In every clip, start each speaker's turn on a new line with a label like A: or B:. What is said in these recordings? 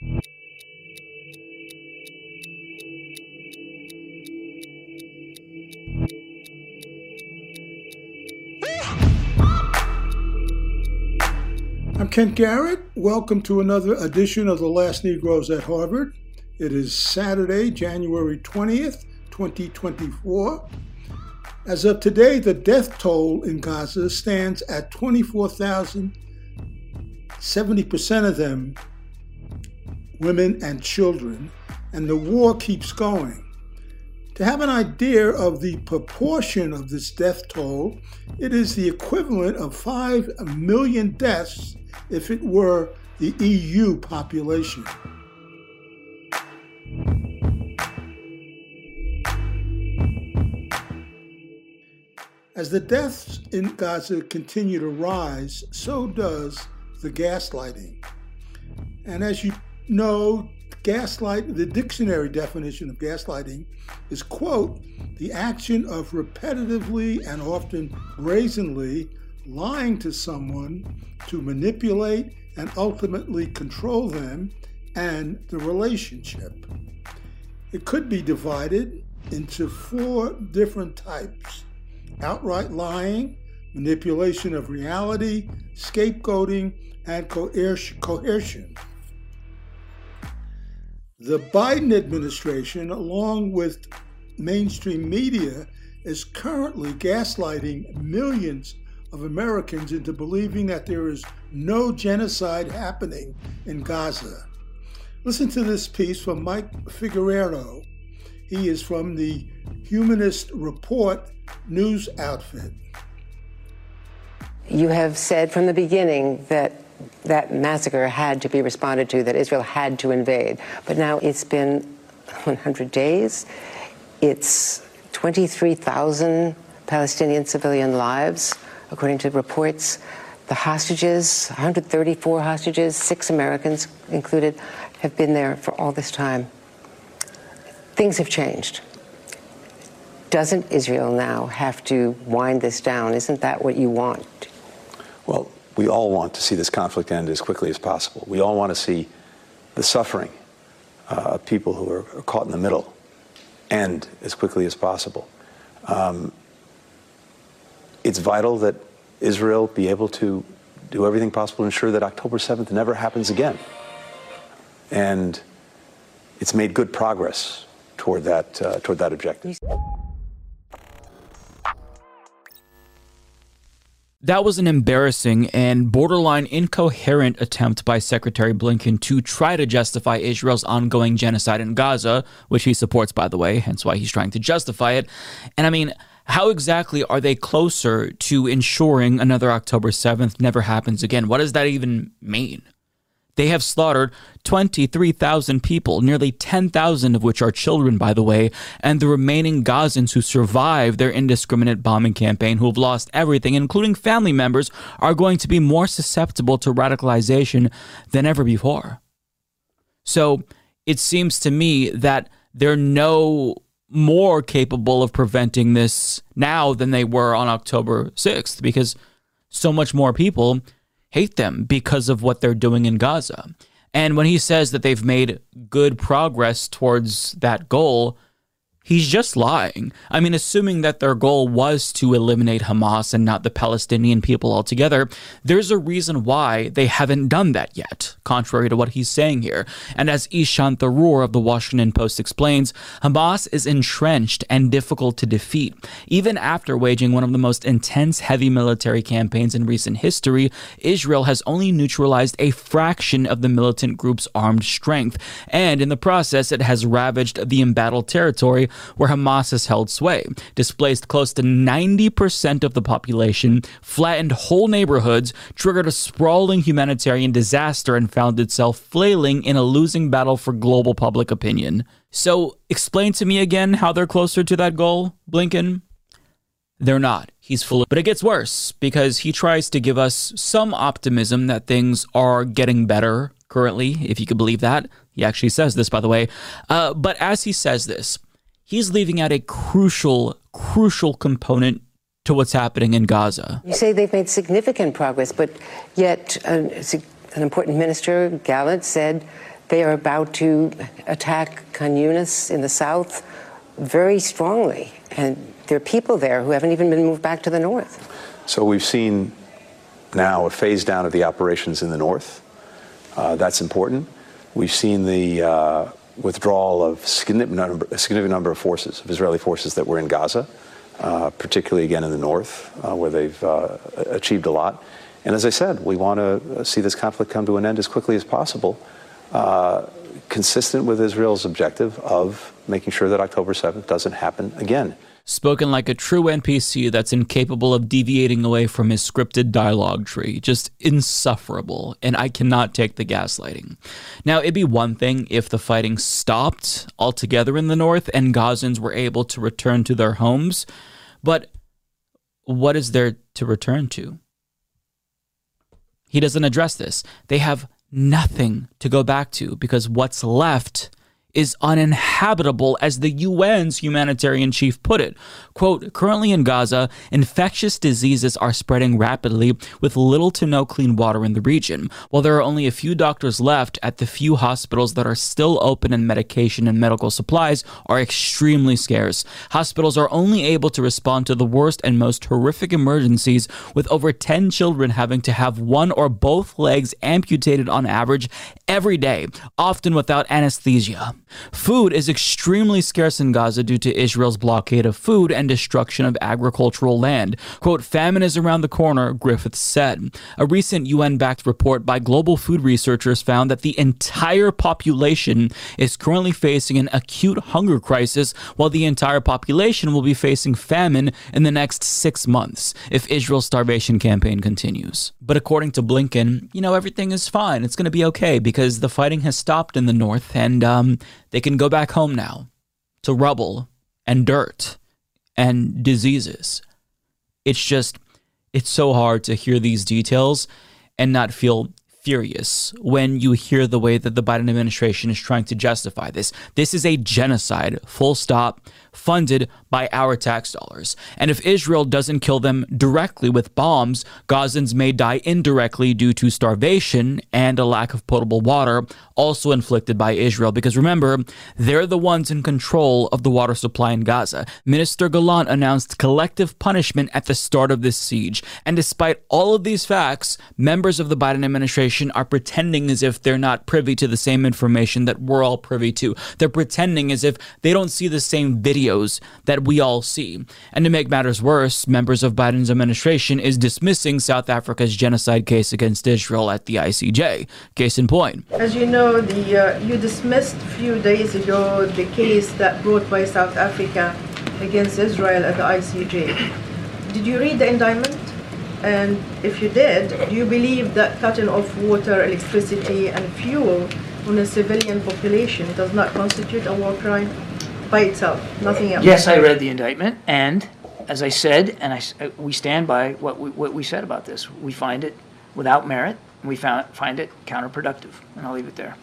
A: I'm Kent Garrett. Welcome to another edition of The Last Negroes at Harvard. It is Saturday, January 20th, 2024. As of today, the death toll in Gaza stands at 24,000, 70% of them women and children, and the war keeps going. To have an idea of the proportion of this death toll, it is the equivalent of 5 million deaths if it were the EU population. As the deaths in Gaza continue to rise, so does the gaslighting. And as you know, gaslight, the dictionary definition of gaslighting is, quote, the action of repetitively and often brazenly lying to someone to manipulate and ultimately control them and the relationship. It could be divided into four different types outright lying, manipulation of reality, scapegoating, and coercion. The Biden administration, along with mainstream media, is currently gaslighting millions of Americans into believing that there is no genocide happening in Gaza. Listen to this piece from Mike Figueroa. He is from the Humanist Report news outfit.
B: You have said from the beginning that that massacre had to be responded to, that Israel had to invade. But now it's been 100 days. It's 23,000 Palestinian civilian lives, according to reports. The hostages, 134 hostages, six Americans included, have been there for all this time. Things have changed doesn't Israel now have to wind this down? Isn't that what you want?
C: Well, we all want to see this conflict end as quickly as possible. We all want to see the suffering uh, of people who are caught in the middle end as quickly as possible. Um, it's vital that Israel be able to do everything possible to ensure that October 7th never happens again. And it's made good progress toward that, uh, toward that objective.
D: That was an embarrassing and borderline incoherent attempt by Secretary Blinken to try to justify Israel's ongoing genocide in Gaza, which he supports, by the way, hence why he's trying to justify it. And I mean, how exactly are they closer to ensuring another October 7th never happens again? What does that even mean? They have slaughtered 23,000 people, nearly 10,000 of which are children, by the way, and the remaining Gazans who survived their indiscriminate bombing campaign, who have lost everything, including family members, are going to be more susceptible to radicalization than ever before. So it seems to me that they're no more capable of preventing this now than they were on October 6th because so much more people hate them because of what they're doing in Gaza. And when he says that they've made good progress towards that goal, He's just lying. I mean, assuming that their goal was to eliminate Hamas and not the Palestinian people altogether, there's a reason why they haven't done that yet, contrary to what he's saying here. And as Ishan Tharoor of the Washington Post explains, Hamas is entrenched and difficult to defeat. Even after waging one of the most intense heavy military campaigns in recent history, Israel has only neutralized a fraction of the militant group's armed strength. And in the process, it has ravaged the embattled territory where Hamas has held sway, displaced close to 90% of the population, flattened whole neighborhoods, triggered a sprawling humanitarian disaster, and found itself flailing in a losing battle for global public opinion. So, explain to me again how they're closer to that goal, Blinken? They're not. He's full of, but it gets worse because he tries to give us some optimism that things are getting better currently, if you could believe that. He actually says this, by the way. Uh, but as he says this, he's leaving out a crucial, crucial component to what's happening in Gaza.
B: You say they've made significant progress, but yet an, an important minister, Gallant, said they are about to attack Khan Yunis in the south very strongly. And there are people there who haven't even been moved back to the north.
C: So we've seen now a phase down of the operations in the north. Uh, that's important. We've seen the uh, withdrawal of a significant number of forces, of Israeli forces that were in Gaza, uh, particularly again in the north, uh, where they've uh, achieved a lot. And as I said, we want to see this conflict come to an end as quickly as possible, uh, consistent with Israel's objective of making sure that October 7th doesn't happen again
D: spoken like a true NPC that's incapable of deviating away from his scripted dialogue tree. Just insufferable, and I cannot take the gaslighting. Now, it'd be one thing if the fighting stopped altogether in the north and Gazans were able to return to their homes, but what is there to return to? He doesn't address this. They have nothing to go back to because what's left is uninhabitable, as the UN's humanitarian chief put it. Quote, currently in Gaza, infectious diseases are spreading rapidly with little to no clean water in the region. While there are only a few doctors left at the few hospitals that are still open and medication and medical supplies are extremely scarce. Hospitals are only able to respond to the worst and most horrific emergencies, with over 10 children having to have one or both legs amputated on average every day, often without anesthesia. Food is extremely scarce in Gaza due to Israel's blockade of food and destruction of agricultural land. Quote, famine is around the corner, Griffiths said. A recent UN backed report by global food researchers found that the entire population is currently facing an acute hunger crisis, while the entire population will be facing famine in the next six months if Israel's starvation campaign continues. But according to Blinken, you know, everything is fine. It's going to be okay because the fighting has stopped in the north and um, they can go back home now to rubble and dirt and diseases. It's just, it's so hard to hear these details and not feel furious when you hear the way that the Biden administration is trying to justify this. This is a genocide, full stop funded by our tax dollars. And if Israel doesn't kill them directly with bombs, Gazans may die indirectly due to starvation and a lack of potable water, also inflicted by Israel. Because remember, they're the ones in control of the water supply in Gaza. Minister Gallant announced collective punishment at the start of this siege. And despite all of these facts, members of the Biden administration are pretending as if they're not privy to the same information that we're all privy to. They're pretending as if they don't see the same video videos that we all see. And to make matters worse, members of Biden's administration is dismissing South Africa's genocide case against Israel at the ICJ. Case in point.
E: As you know, the uh, you dismissed a few days ago the case that brought by South Africa against Israel at the ICJ. Did you read the indictment? And if you did, do you believe that cutting off water, electricity, and fuel on a civilian population does not constitute a war crime? By itself, nothing else.
F: Yes, I read the indictment, and as I said, and I, uh, we stand by what we, what we said about this. We find it without merit, and we found, find it counterproductive, and I'll leave it there.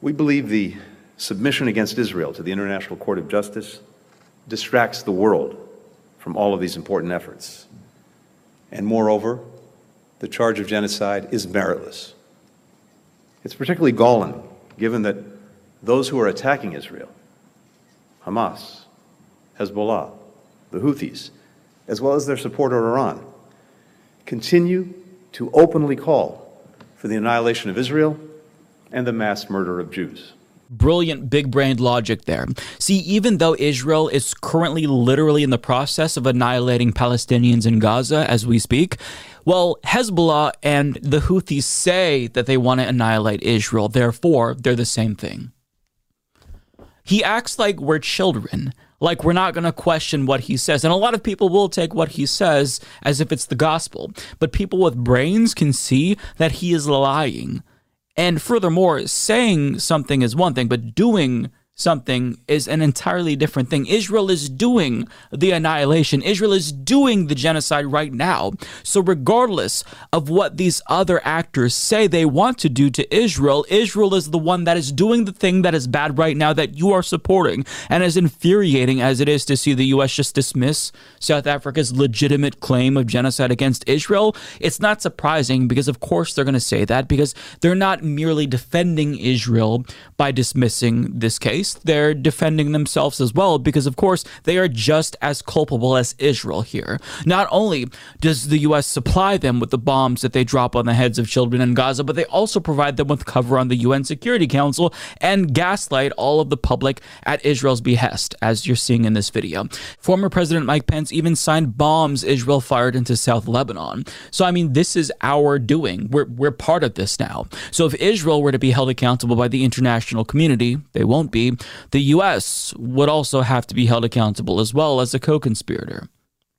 C: We believe the submission against Israel to the International Court of Justice distracts the world from all of these important efforts. And moreover, the charge of genocide is meritless. It's particularly galling, given that those who are attacking Israel Hamas, Hezbollah, the Houthis, as well as their supporter Iran, continue to openly call for the annihilation of Israel and the mass murder of Jews.
D: Brilliant big brained logic there. See, even though Israel is currently literally in the process of annihilating Palestinians in Gaza as we speak, well, Hezbollah and the Houthis say that they want to annihilate Israel. Therefore, they're the same thing. He acts like we're children, like we're not going to question what he says. And a lot of people will take what he says as if it's the gospel. But people with brains can see that he is lying. And furthermore, saying something is one thing, but doing something is an entirely different thing. Israel is doing the annihilation. Israel is doing the genocide right now. So, regardless of what these other actors say they want to do to Israel, Israel is the one that is doing the thing that is bad right now that you are supporting. And as infuriating as it is to see the U.S. just dismiss South Africa's legitimate claim of genocide against Israel, it's not surprising because, of course, they're going to say that because they're not merely defending Israel by dismissing this case they're defending themselves as well because, of course, they are just as culpable as Israel here. Not only does the U.S. supply them with the bombs that they drop on the heads of children in Gaza, but they also provide them with cover on the UN Security Council and gaslight all of the public at Israel's behest, as you're seeing in this video. Former President Mike Pence even signed bombs Israel fired into South Lebanon. So, I mean, this is our doing. We're, we're part of this now. So, if Israel were to be held accountable by the international community, they won't be, the U.S. would also have to be held accountable as well as a co conspirator.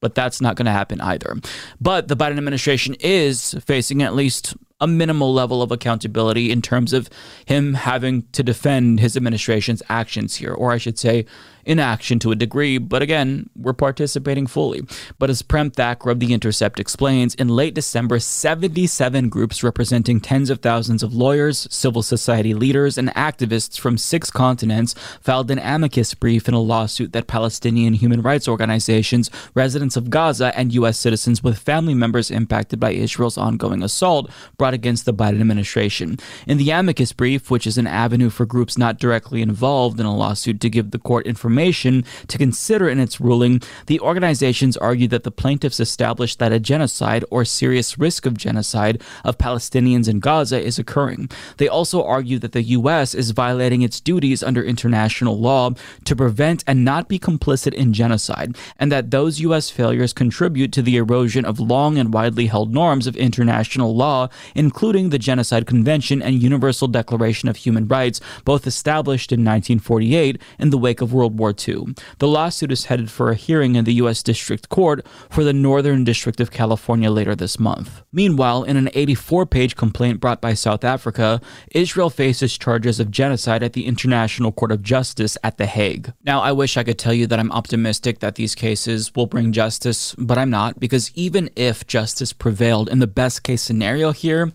D: But that's not going to happen either. But the Biden administration is facing at least a minimal level of accountability in terms of him having to defend his administration's actions here, or I should say, inaction to a degree, but again, we're participating fully. But as Prem Thakker of The Intercept explains, in late December, 77 groups representing tens of thousands of lawyers, civil society leaders, and activists from six continents filed an amicus brief in a lawsuit that Palestinian human rights organizations, residents of Gaza, and U.S. citizens with family members impacted by Israel's ongoing assault brought against the Biden administration. In the amicus brief, which is an avenue for groups not directly involved in a lawsuit to give the court information, to consider in its ruling, the organizations argued that the plaintiffs established that a genocide or serious risk of genocide of Palestinians in Gaza is occurring. They also argued that the U.S. is violating its duties under international law to prevent and not be complicit in genocide, and that those U.S. failures contribute to the erosion of long and widely held norms of international law, including the Genocide Convention and Universal Declaration of Human Rights, both established in 1948 in the wake of World War War II. The lawsuit is headed for a hearing in the U.S. District Court for the Northern District of California later this month. Meanwhile, in an 84 page complaint brought by South Africa, Israel faces charges of genocide at the International Court of Justice at The Hague. Now, I wish I could tell you that I'm optimistic that these cases will bring justice, but I'm not, because even if justice prevailed in the best case scenario here,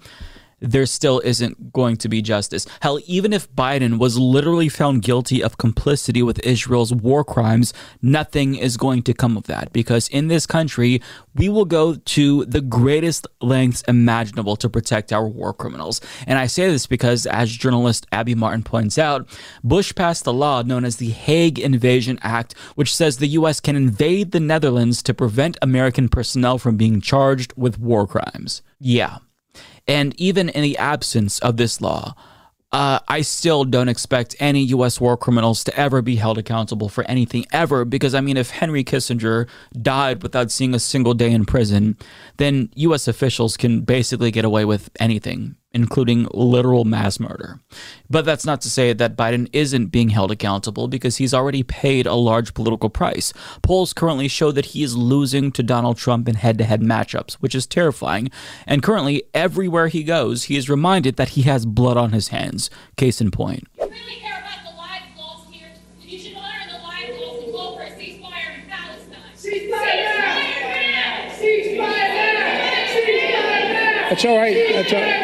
D: there still isn't going to be justice. Hell, even if Biden was literally found guilty of complicity with Israel's war crimes, nothing is going to come of that because in this country, we will go to the greatest lengths imaginable to protect our war criminals. And I say this because, as journalist Abby Martin points out, Bush passed a law known as the Hague Invasion Act, which says the U.S. can invade the Netherlands to prevent American personnel from being charged with war crimes. Yeah, and even in the absence of this law, uh, I still don't expect any U.S. war criminals to ever be held accountable for anything ever. Because, I mean, if Henry Kissinger died without seeing a single day in prison, then U.S. officials can basically get away with anything including literal mass murder. But that's not to say that Biden isn't being held accountable because he's already paid a large political price. Polls currently show that he is losing to Donald Trump in head to head matchups, which is terrifying. And currently, everywhere he goes, he is reminded that he has blood on his hands. Case in point.
G: That's all right. That's all right.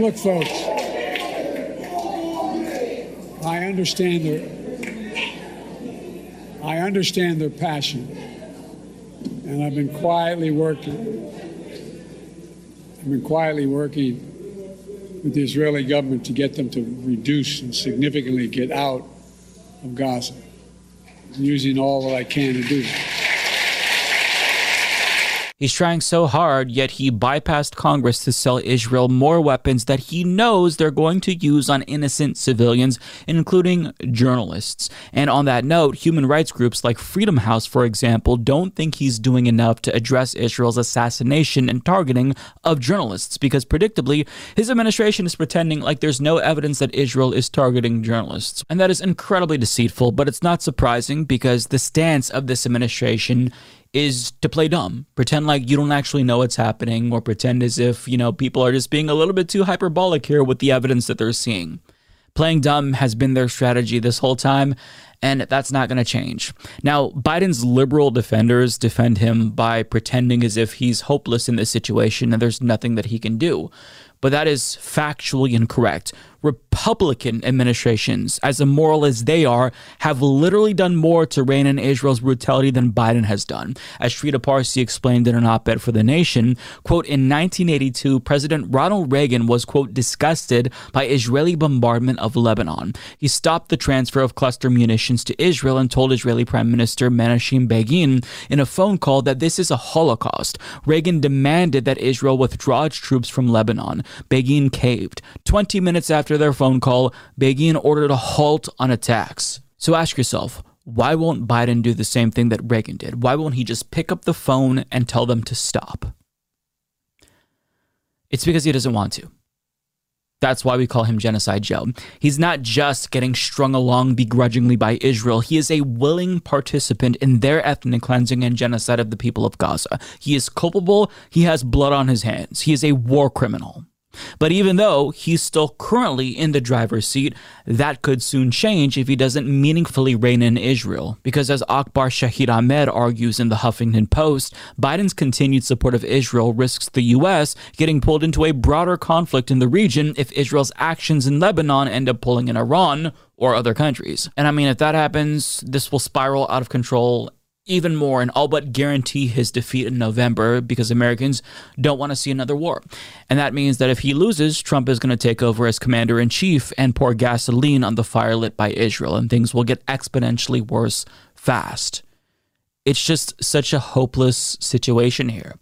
G: Look, folks, I understand that I understand their passion, and I've been quietly working. I've been quietly working with the Israeli government to get them to reduce and significantly get out of Gaza, using all that I can to do.
D: He's trying so hard, yet he bypassed Congress to sell Israel more weapons that he knows they're going to use on innocent civilians, including journalists. And on that note, human rights groups like Freedom House, for example, don't think he's doing enough to address Israel's assassination and targeting of journalists because, predictably, his administration is pretending like there's no evidence that Israel is targeting journalists. And that is incredibly deceitful, but it's not surprising because the stance of this administration is to play dumb, pretend like you don't actually know what's happening, or pretend as if, you know, people are just being a little bit too hyperbolic here with the evidence that they're seeing. Playing dumb has been their strategy this whole time, and that's not going to change. Now, Biden's liberal defenders defend him by pretending as if he's hopeless in this situation and there's nothing that he can do. But that is factually incorrect. Republican administrations, as immoral as they are, have literally done more to rein in Israel's brutality than Biden has done. As Trita Parsi explained in an op ed for The Nation, quote, in 1982, President Ronald Reagan was, quote, disgusted by Israeli bombardment of Lebanon. He stopped the transfer of cluster munitions to Israel and told Israeli Prime Minister Menachem Begin in a phone call that this is a Holocaust. Reagan demanded that Israel withdraw its troops from Lebanon. Begin caved. 20 minutes after after their phone call, Begin ordered a halt on attacks. So ask yourself, why won't Biden do the same thing that Reagan did? Why won't he just pick up the phone and tell them to stop? It's because he doesn't want to. That's why we call him Genocide Joe. He's not just getting strung along begrudgingly by Israel, he is a willing participant in their ethnic cleansing and genocide of the people of Gaza. He is culpable, he has blood on his hands, he is a war criminal. But even though he's still currently in the driver's seat, that could soon change if he doesn't meaningfully rein in Israel. Because as Akbar Shahid Ahmed argues in the Huffington Post, Biden's continued support of Israel risks the U.S. getting pulled into a broader conflict in the region if Israel's actions in Lebanon end up pulling in Iran or other countries. And I mean, if that happens, this will spiral out of control even more and all but guarantee his defeat in November because Americans don't want to see another war. And that means that if he loses, Trump is going to take over as commander in chief and pour gasoline on the fire lit by Israel, and things will get exponentially worse fast. It's just such a hopeless situation here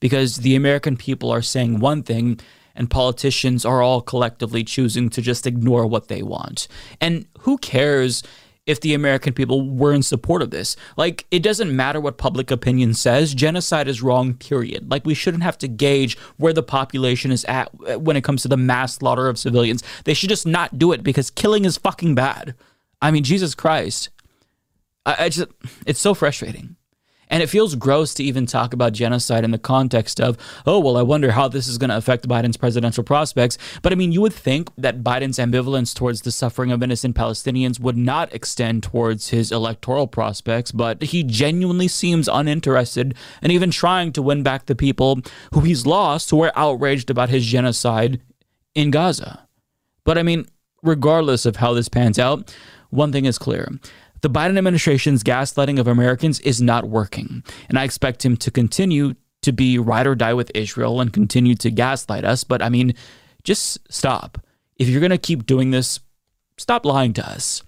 D: because the American people are saying one thing and politicians are all collectively choosing to just ignore what they want. And who cares if the American people were in support of this. Like, it doesn't matter what public opinion says, genocide is wrong, period. Like, we shouldn't have to gauge where the population is at uh, when it comes to the mass slaughter of civilians. They should just not do it because killing is fucking bad. I mean, Jesus Christ. I, I just, it's so frustrating. And it feels gross to even talk about genocide in the context of, oh, well, I wonder how this is going to affect Biden's presidential prospects. But I mean, you would think that Biden's ambivalence towards the suffering of innocent Palestinians would not extend towards his electoral prospects, but he genuinely seems uninterested in even trying to win back the people who he's lost who are outraged about his genocide in Gaza. But I mean, regardless of how this pans out, one thing is clear the Biden administration's gaslighting of Americans is not working, and I expect him to continue to be ride or die with Israel and continue to gaslight us. But I mean, just stop. If you're going to keep doing this, stop lying to us.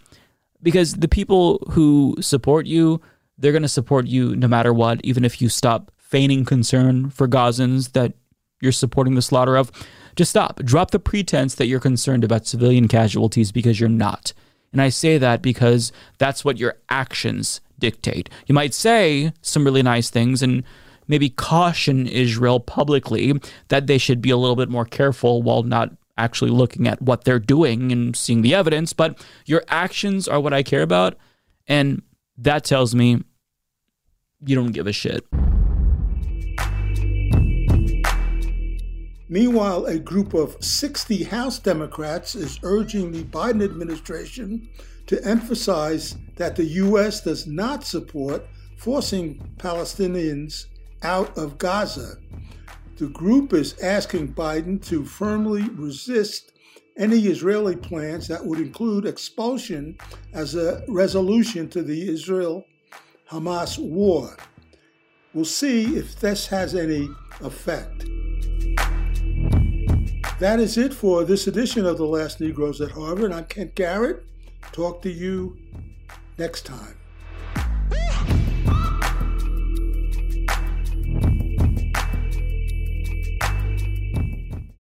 D: Because the people who support you, they're going to support you no matter what, even if you stop feigning concern for Gazans that you're supporting the slaughter of. Just stop. Drop the pretense that you're concerned about civilian casualties because you're not. And I say that because that's what your actions dictate. You might say some really nice things and maybe caution Israel publicly that they should be a little bit more careful while not actually looking at what they're doing and seeing the evidence. But your actions are what I care about. And that tells me you don't give a shit.
A: Meanwhile, a group of 60 House Democrats is urging the Biden administration to emphasize that the U.S. does not support forcing Palestinians out of Gaza. The group is asking Biden to firmly resist any Israeli plans that would include expulsion as a resolution to the Israel Hamas war. We'll see if this has any effect. That is it for this edition of The Last Negroes at Harvard. I'm Kent Garrett. Talk to you next time.